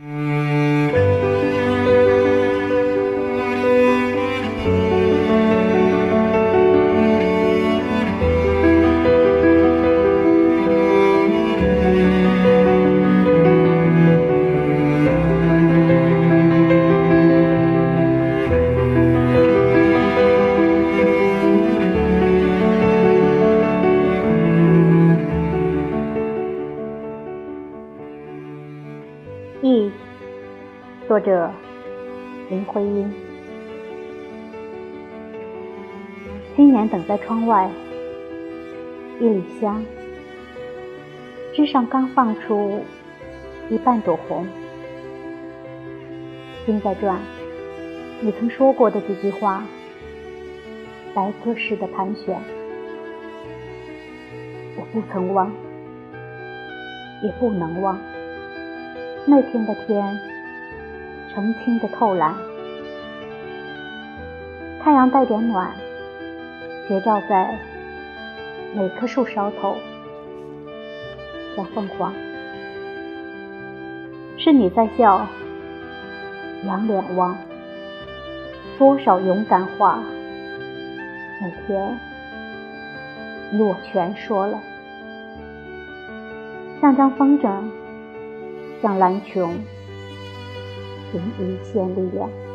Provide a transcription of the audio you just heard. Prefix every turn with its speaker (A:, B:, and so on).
A: Mm. 作者林徽因。今年等在窗外，一缕香，枝上刚放出一半朵红。心在转，你曾说过的几句话，白鸽似的盘旋，我不曾忘，也不能忘。那天的天，澄清的透蓝，太阳带点暖，斜照在每棵树梢头，像凤凰。是你在笑，仰脸望，多少勇敢话，那天你我全说了，像张风筝。像蓝穹，凭一切力量。